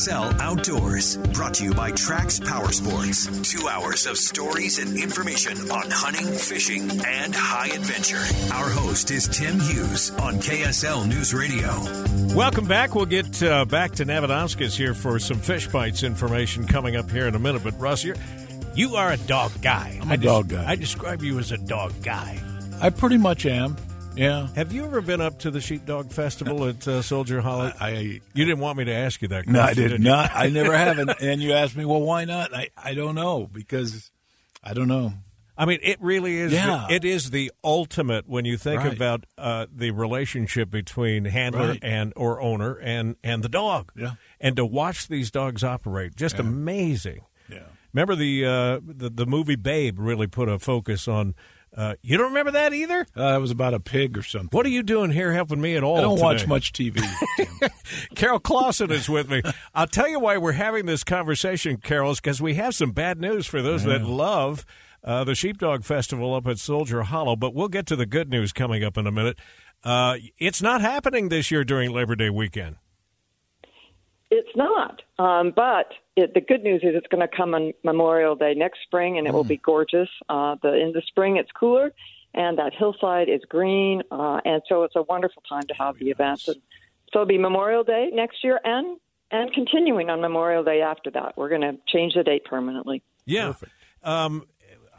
Sell Outdoors, brought to you by Trax Power Sports. Two hours of stories and information on hunting, fishing, and high adventure. Our host is Tim Hughes on KSL News Radio. Welcome back. We'll get uh, back to Navadomskis here for some fish bites information coming up here in a minute. But Russ, you're, you are a dog guy. I'm a I dog guy. I describe you as a dog guy. I pretty much am. Yeah. Have you ever been up to the Sheepdog Festival at uh, Soldier Hollow? I, I you didn't want me to ask you that. no, I did did not. I never have. And, and you asked me, well, why not? I, I don't know because I don't know. I mean, it really is. Yeah. It is the ultimate when you think Right. about uh, the relationship between handler Right. and or owner and and the dog. Yeah. And to watch these dogs operate, just amazing. Yeah. Remember the uh, the the movie Babe really put a focus on. Uh, you don't remember that either? Uh, it was about a pig or something. What are you doing here helping me at all? I don't watch much TV. Carol Clauson is with me. I'll tell you why we're having this conversation, Carol, is because we have some bad news for those that love uh, the Sheepdog Festival up at Soldier Hollow. But we'll get to the good news coming up in a minute. Uh, it's not happening this year during Labor Day weekend. It's not. Um, but it, the good news is it's going to come on Memorial Day next spring, and it will be gorgeous. Uh, the in the spring it's cooler, and that hillside is green, uh, and so it's a wonderful time to have the event. And so it'll be Memorial Day next year, and and continuing on Memorial Day after that. We're going to change the date permanently. Yeah. Um,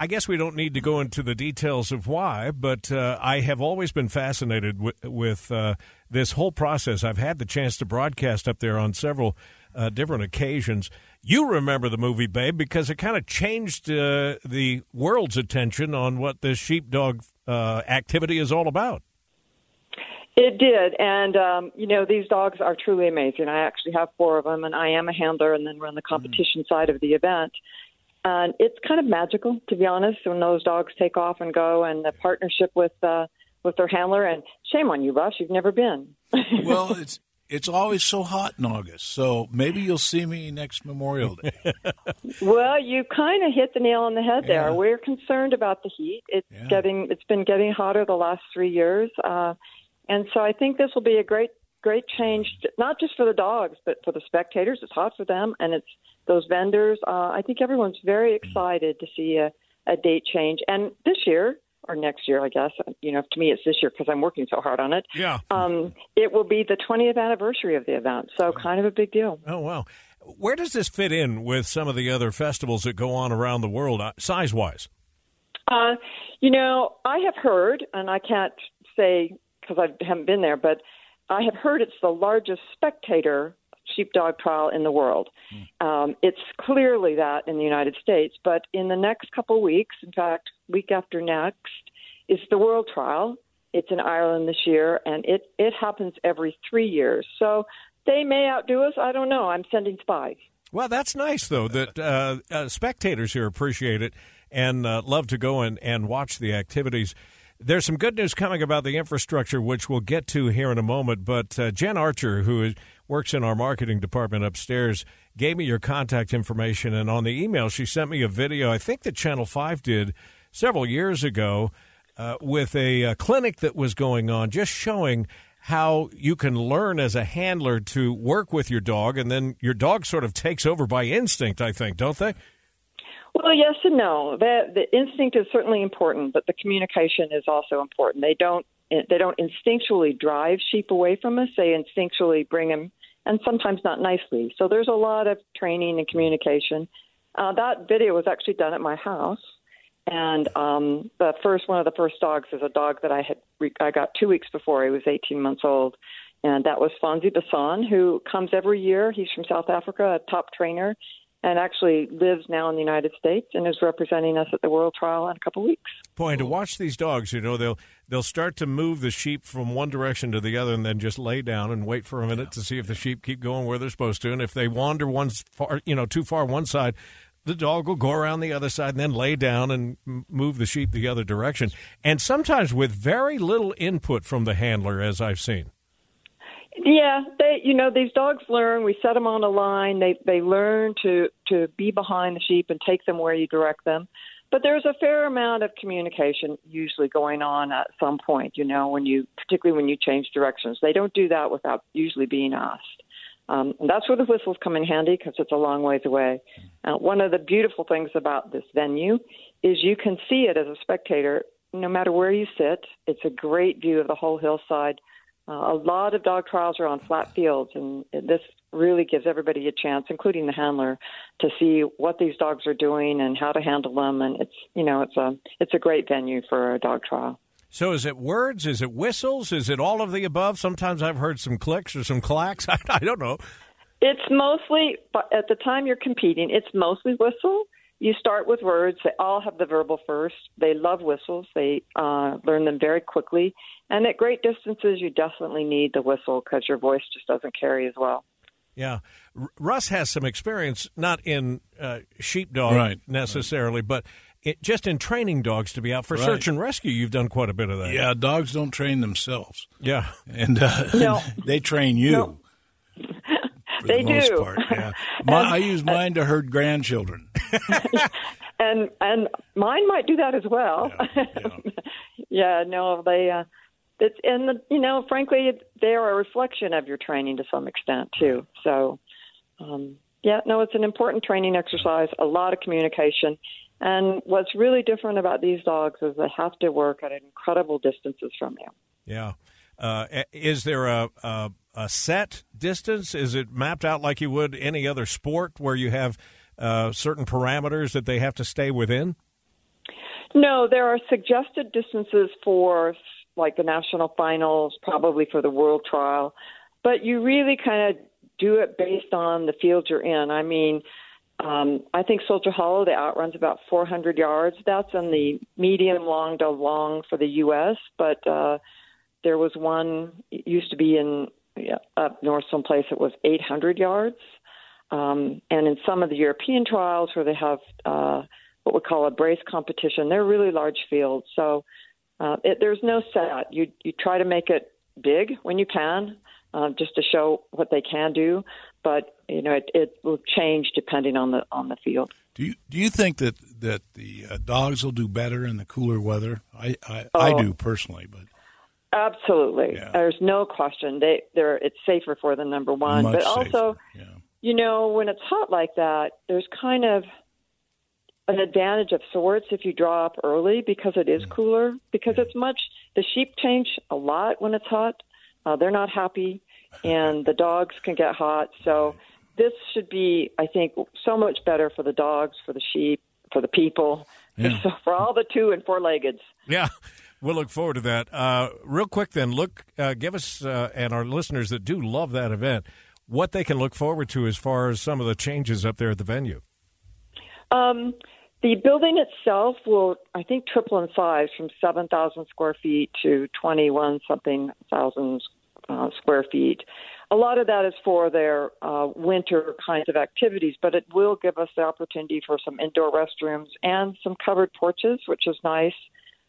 I guess we don't need to go into the details of why, but uh, I have always been fascinated wi- with uh, this whole process. I've had the chance to broadcast up there on several uh, different occasions. You remember the movie Babe because it kind of changed uh, the world's attention on what this sheepdog uh, activity is all about. It did, and um, you know these dogs are truly amazing. I actually have four of them, and I am a handler, and then run the competition side of the event. And it's kind of magical, to be honest, when those dogs take off and go, and the partnership with uh, with their handler. And shame on you, Russ, you've never been. well, it's it's always so hot in August, so maybe you'll see me next Memorial Day. Well, you kind of hit the nail on the head there. Yeah. We're concerned about the heat. It's Yeah. getting it's been getting hotter the last three years, uh, and so I think this will be a great great change, not just for the dogs, but for the spectators. It's hot for them, and it's those vendors. Uh, I think everyone's very excited to see a, a date change, and this year or next year, I guess. You know, to me, it's this year because I'm working so hard on it. Yeah. Um, it will be the 20th anniversary of the event, so kind of a big deal. Oh, wow. Where does this fit in with some of the other festivals that go on around the world, uh, size wise? Uh, you know, I have heard, and I can't say because I haven't been there, but I have heard it's the largest spectator sheepdog trial in the world. Um, it's clearly that in the United States, but in the next couple weeks, in fact, week after next, is the world trial. It's in Ireland this year, and it it happens every three years. So they may outdo us. I don't know. I'm sending spies. Well, that's nice though that uh, uh, spectators here appreciate it and uh, love to go and, and watch the activities. There's some good news coming about the infrastructure, which we'll get to here in a moment. But uh, Jen Archer, who is, works in our marketing department upstairs, gave me your contact information, and on the email she sent me a video. I think that Channel Five did several years ago uh, with a, uh clinic that was going on, just showing how you can learn as a handler to work with your dog, and then your dog sort of takes over by instinct. I think, don't they? Well, yes and no. The, the instinct is certainly important, but the communication is also important. They don't they don't instinctually drive sheep away from us. They instinctually bring them and sometimes not nicely. So there's a lot of training and communication. Uh, that video was actually done at my house. And um, the first one of the first dogs is a dog that I had re- I got two weeks before he was 18 months old, and that was Faansie Basson, who comes every year. He's from South Africa, a top trainer, and actually lives now in the United States and is representing us at the World Trial in a couple weeks. Boy, and to watch these dogs, you know, they'll they'll start to move the sheep from one direction to the other, and then just lay down and wait for a minute to see if the sheep keep going where they're supposed to, and if they wander one far, you know, too far one side, the dog will go around the other side and then lay down and move the sheep the other direction. And sometimes with very little input from the handler, as I've seen. Yeah, they you know these dogs learn. We set them on a line. They they learn to to be behind the sheep and take them where you direct them. But there's a fair amount of communication usually going on at some point. You know, when you particularly when you change directions, they don't do that without usually being asked. Um, and that's where the whistles come in handy because it's a long ways away. Uh, one of the beautiful things about this venue is you can see it as a spectator no matter where you sit. It's a great view of the whole hillside. Uh, a lot of dog trials are on flat fields, and this really gives everybody a chance, including the handler, to see what these dogs are doing and how to handle them. And it's you know it's a it's a great venue for a dog trial. So is it words? Is it whistles? Is it all of the above? Sometimes I've heard some clicks or some clacks. I, I don't know. It's mostly but at the time you're competing. It's mostly whistle. You start with words. They all have the verbal first. They love whistles. They uh, learn them very quickly. And at great distances, you definitely need the whistle because your voice just doesn't carry as well. Yeah, R- Russ has some experience, not in uh, sheepdog right, necessarily, right. but it, just in training dogs to be out for right. search and rescue. You've done quite a bit of that. Yeah, dogs don't train themselves. Yeah, and uh, no. they train you. No. They the do. Part, yeah. My, I use mine to herd grandchildren. and and mine might do that as well. Yeah, yeah. yeah no, they. Uh, it's and the, you know, frankly, they are a reflection of your training to some extent too. So, um, yeah, no, it's an important training exercise. A lot of communication, and what's really different about these dogs is they have to work at incredible distances from you. Yeah. Uh, is there a, a, a set distance? Is it mapped out like you would any other sport, where you have uh, certain parameters that they have to stay within? No, there are suggested distances for like the national finals, probably for the world trial. But you really kind of do it based on the field you're in. I mean, um, I think Soldier Hollow, the outruns about 400 yards. That's in the medium long to long for the U.S., but uh, there was one, it used to be in yeah, up north someplace, it was 800 yards. Um, and in some of the European trials where they have uh, what we call a brace competition, they're really large fields. So uh, it, there's no set. You you try to make it big when you can, uh, just to show what they can do. But you know, it, it will change depending on the on the field. Do you do you think that that the uh, dogs will do better in the cooler weather? I I, Oh. I do personally, but Absolutely, Yeah. there's no question. They they're it's safer for them number one, much but also. Yeah. you know when it's hot like that, there's kind of an advantage of sorts if you draw up early because it is cooler. Because it's much the sheep change a lot when it's hot. Uh, they're not happy, and the dogs can get hot. So this should be, I think, so much better for the dogs, for the sheep, for the people, Yeah. so for all the two and four leggeds. Yeah. We'll look forward to that. Uh, real quick, then, look, uh, give us uh, and our listeners that do love that event what they can look forward to as far as some of the changes up there at the venue. Um, the building itself will, I think, triple in size from 7,000 square feet to 21 something thousand uh, square feet. A lot of that is for their uh, winter kinds of activities, but it will give us the opportunity for some indoor restrooms and some covered porches, which is nice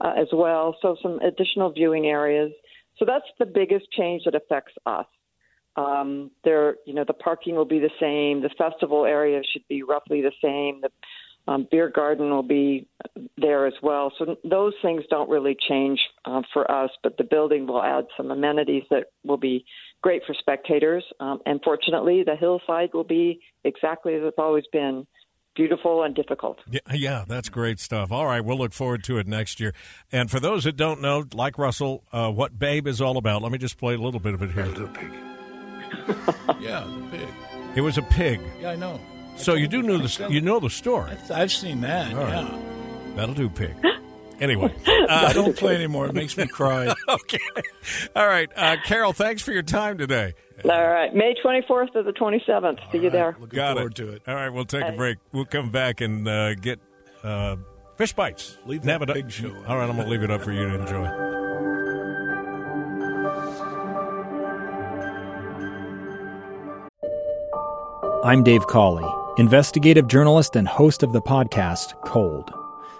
uh, as well. So some additional viewing areas. So that's the biggest change that affects us. Um, there, you know, the parking will be the same. The festival area should be roughly the same. The um, beer garden will be there as well. So those things don't really change uh, for us, but the building will add some amenities that will be great for spectators. Um, and fortunately, the hillside will be exactly as it's always been. Beautiful and difficult. Yeah, yeah, that's great stuff. All right, we'll look forward to it next year. And for those that don't know, like Russell, uh, what Babe is all about, let me just play a little bit of it here. Little pig. Yeah, the pig. It was a pig. Yeah, I know. So you do know the you know the story. I've seen that. All right. yeah. That'll do, pig. Anyway, I don't play anymore. It makes me cry. okay. All right, uh, Carol. Thanks for your time today. All right, May 24th to the 27th. See you there. Looking Got forward it. to it. All right, we'll take a Hey. break. We'll come back and uh, get uh, fish bites. Leave that Nab it up- pig show. All right, I'm going to leave it up for you to enjoy. I'm Dave Cawley, investigative journalist and host of the podcast Cold.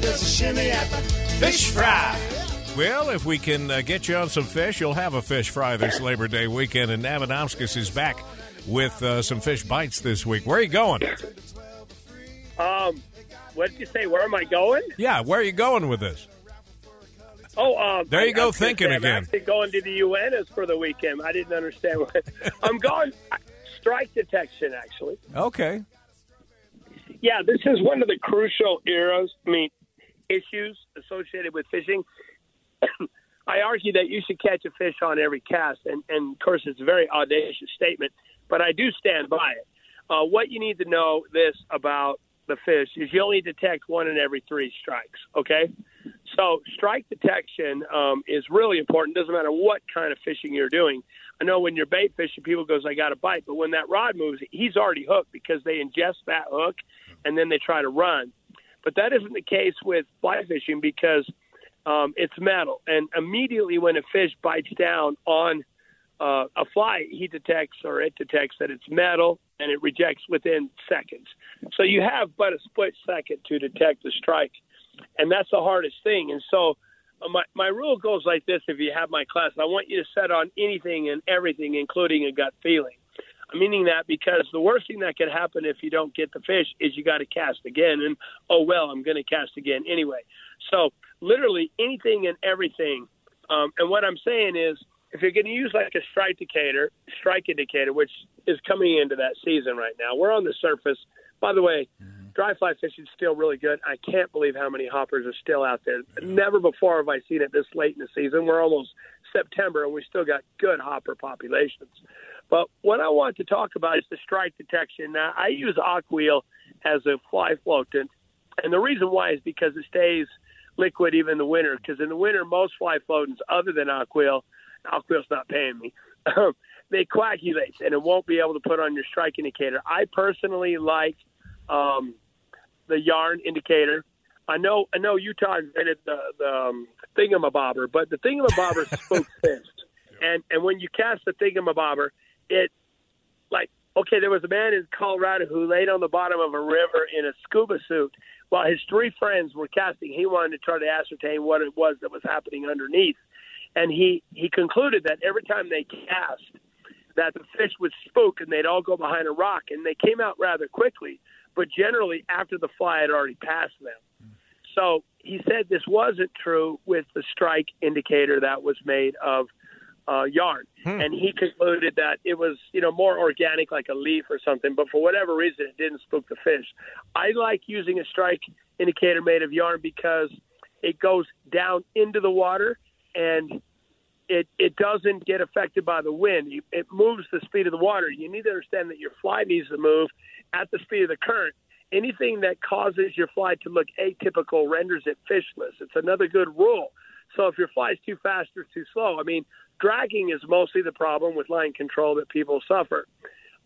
does a shimmy at the fish fry. Well, if we can uh, get you on some fish, you'll have a fish fry this Labor Day weekend. And Navadamskis is back with uh, some fish bites this week. Where are you going? Um, what did you say? Where am I going? Yeah, where are you going with this? Oh, um, There you I- go I was gonna thinking say, again. I'm actually going to the UNS for the weekend. I didn't understand what I'm going. Strike detection, actually. Okay. Yeah, this is one of the crucial eras. I mean, issues associated with fishing. I argue that you should catch a fish on every cast, and, and of course, it's a very audacious statement, but I do stand by it. Uh, what you need to know this about the fish is you only detect one in every three strikes. Okay, so strike detection um, is really important. Doesn't matter what kind of fishing you're doing. I know when you're bait fishing, people goes, "I got a bite," but when that rod moves, he's already hooked because they ingest that hook and then they try to run. But that isn't the case with fly fishing because um, it's metal, and immediately when a fish bites down on uh, a fly, he detects or it detects that it's metal, and it rejects within seconds. So you have but a split second to detect the strike, and that's the hardest thing. And so uh, my my rule goes like this: If you have my class, I want you to set on anything and everything, including a gut feeling. I'm meaning that because the worst thing that could happen if you don't get the fish is you got to cast again, and oh well, I'm going to cast again anyway. So literally anything and everything. Um, and what I'm saying is, if you're going to use like a strike indicator, strike indicator, which is coming into that season right now, we're on the surface. By the way, dry fly fishing is still really good. I can't believe how many hoppers are still out there. Never before have I seen it this late in the season. We're almost September, and we still got good hopper populations. But what I want to talk about is the strike detection. Now, I use Aquel as a fly floatant, and the reason why is because it stays liquid even in the winter. Because in the winter, most fly floatants, other than Aquel, Aquel's not paying me, they coagulate and it won't be able to put on your strike indicator. I personally like um, the yarn indicator. I know, I know Utah invented the, the um, thingamabobber, but the thingamabobber spooks fish. And and when you cast the thingamabobber, it like okay, there was a man in Colorado who laid on the bottom of a river in a scuba suit while his three friends were casting. He wanted to try to ascertain what it was that was happening underneath, and he he concluded that every time they cast, that the fish would spook and they'd all go behind a rock, and they came out rather quickly, but generally after the fly had already passed them. So he said this wasn't true with the strike indicator that was made of uh, yarn, and he concluded that it was you know more organic, like a leaf or something. But for whatever reason, it didn't spook the fish. I like using a strike indicator made of yarn because it goes down into the water and it it doesn't get affected by the wind. You- It moves the speed of the water. You need to understand that your fly needs to move at the speed of the current. Anything that causes your fly to look atypical renders it fishless. It's another good rule. So if your fly's too fast or too slow, I mean, dragging is mostly the problem with line control that people suffer.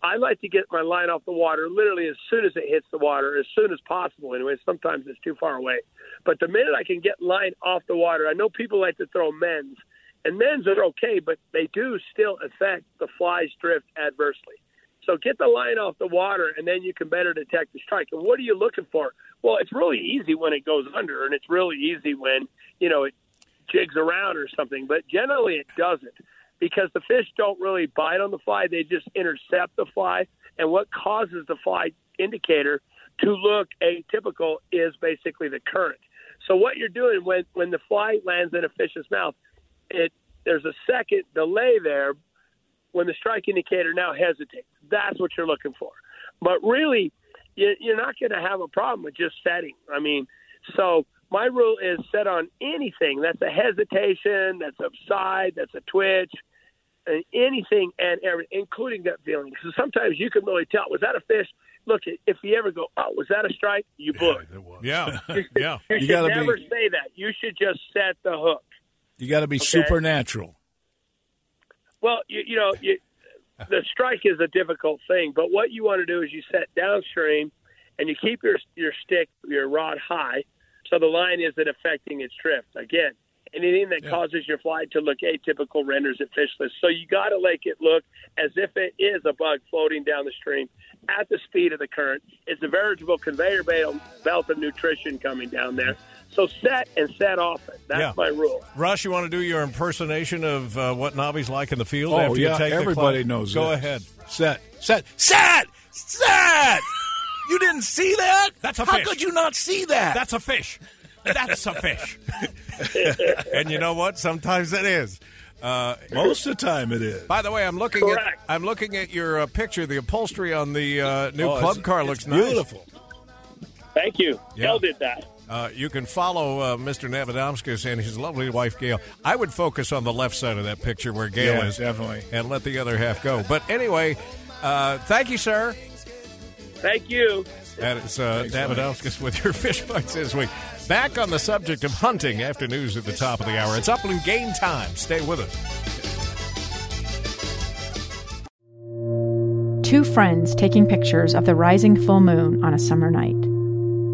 I like to get my line off the water literally as soon as it hits the water, as soon as possible. Anyway, sometimes it's too far away. But the minute I can get line off the water, I know people like to throw mends, and men's are okay, but they do still affect the fly's drift adversely. So get the line off the water, and then you can better detect the strike. And what are you looking for? Well, it's really easy when it goes under, and it's really easy when you know it jigs around or something, but generally it doesn't because the fish don't really bite on the fly; they just intercept the fly. And what causes the fly indicator to look atypical is basically the current. So what you're doing when when the fly lands in a fish's mouth, it there's a second delay there when the strike indicator now hesitates. That's what you're looking for. But really, you- you're not going to have a problem with just setting. I mean, so my rule is set on anything that's a hesitation, that's a side, that's a twitch, and anything and everything, including gut feeling. So sometimes you can really tell was that a fish. Look, if you ever go, oh, was that a strike? You book. Yeah, yeah. You, You should gotta be- never say that. You should just set the hook. You got to be Okay. supernatural. Well, you, you know, you, the strike is a difficult thing, but what you want to do is you set downstream and you keep your your stick, your rod high, so the line isn't affecting its drift. Again, anything that causes your fly to look atypical renders it fishless. So you got to make it look as if it is a bug floating down the stream at the speed of the current. It's a veritable conveyor belt of nutrition coming down there. So set and set often. That's Yeah. my rule. Rush, you want to do your impersonation of uh, what Nobby's like in the field Oh, after yeah, you take everybody class? knows Go that. ahead. Set, set, set, set. You didn't see that? That's a How fish. How could you not see that? That's a fish. That's a fish. and you know what? Sometimes it is. Uh, Most of the time it is. By the way, I'm looking at I'm looking at your uh, picture. The upholstery on the uh, new Oh, club it's- car it's looks nice. beautiful. Thank you. Yeah. Gail did that. Uh, you can follow uh, Mr. Navadomskis and his lovely wife Gail. I would focus on the left side of that picture where Gail Yeah, is, definitely. and let the other half go. But anyway, uh, thank you, sir. Thank you. That is uh, Navadomskis with your fish bites this week. Back on the subject of hunting after news at the top of the hour. It's Upland Game Time. Stay with us. Two friends taking pictures of the rising full moon on a summer night.